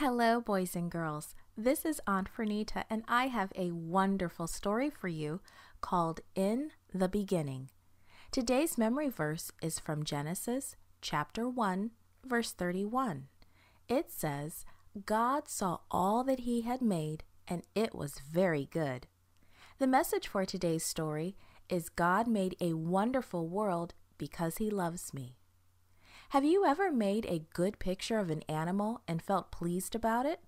Hello, boys and girls. This is Aunt Fernita, and I have a wonderful story for you called In the Beginning. Today's memory verse is from Genesis chapter 1, verse 31. It says, God saw all that he had made, and it was very good. The message for today's story is God made a wonderful world because he loves me. Have you ever made a good picture of an animal and felt pleased about it?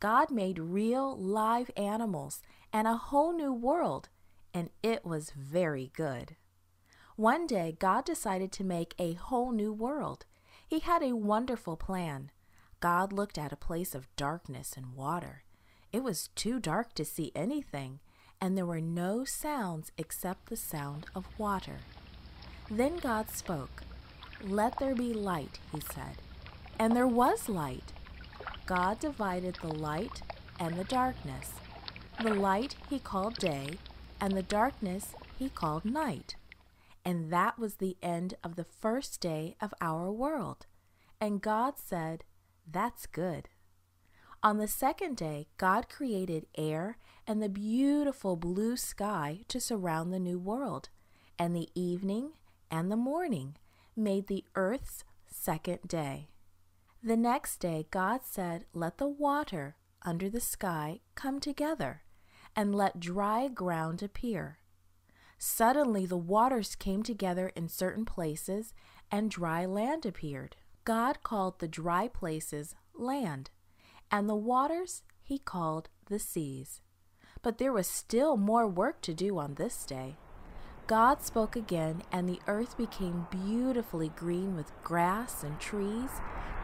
God made real live animals and a whole new world, and it was very good. One day, God decided to make a whole new world. He had a wonderful plan. God looked at a place of darkness and water. It was too dark to see anything, and there were no sounds except the sound of water. Then God spoke. Let there be light, he said. And there was light. God divided the light and the darkness. The light he called day, and the darkness he called night. And that was the end of the first day of our world. And God said, That's good. On the second day, God created air and the beautiful blue sky to surround the new world, and the evening and the morning made the earth's second day. The next day, God said, Let the water under the sky come together, and let dry ground appear. Suddenly, the waters came together in certain places, and dry land appeared. God called the dry places land, and the waters he called the seas. But there was still more work to do on this day. God spoke again, and the earth became beautifully green with grass and trees.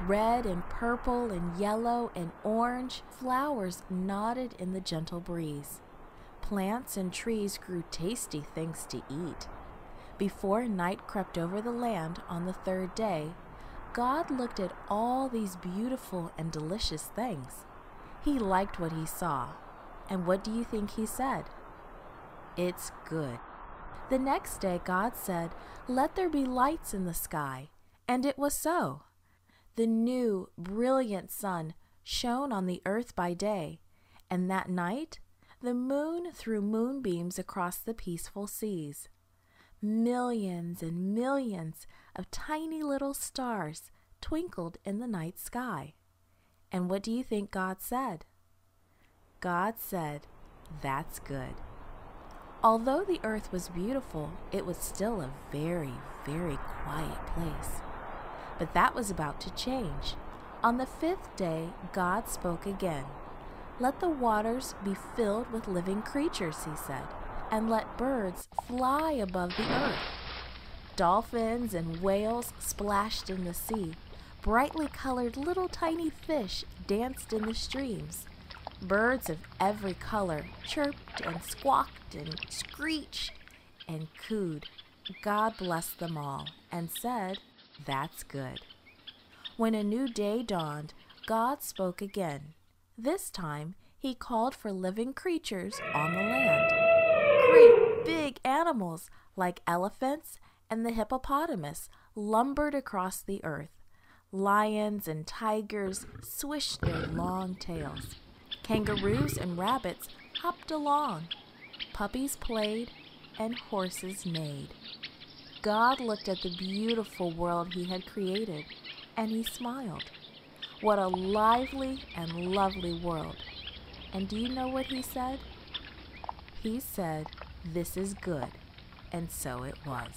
Red and purple and yellow and orange flowers nodded in the gentle breeze. Plants and trees grew tasty things to eat. Before night crept over the land on the third day, God looked at all these beautiful and delicious things. He liked what he saw. And what do you think he said? It's good. The next day God said, Let there be lights in the sky. And it was so. The new, brilliant sun shone on the earth by day, and that night the moon threw moonbeams across the peaceful seas. Millions and millions of tiny little stars twinkled in the night sky. And what do you think God said? God said, That's good. Although the earth was beautiful, it was still a very, very quiet place. But that was about to change. On the fifth day, God spoke again. Let the waters be filled with living creatures, he said, and let birds fly above the earth. Dolphins and whales splashed in the sea. Brightly colored little tiny fish danced in the streams. Birds of every color chirped and squawked and screeched and cooed. God blessed them all and said, That's good. When a new day dawned, God spoke again. This time, he called for living creatures on the land. Great big animals like elephants and the hippopotamus lumbered across the earth. Lions and tigers swished their long tails. Kangaroos and rabbits hopped along. Puppies played and horses neighed. God looked at the beautiful world he had created and he smiled. What a lively and lovely world. And do you know what he said? He said, This is good. And so it was.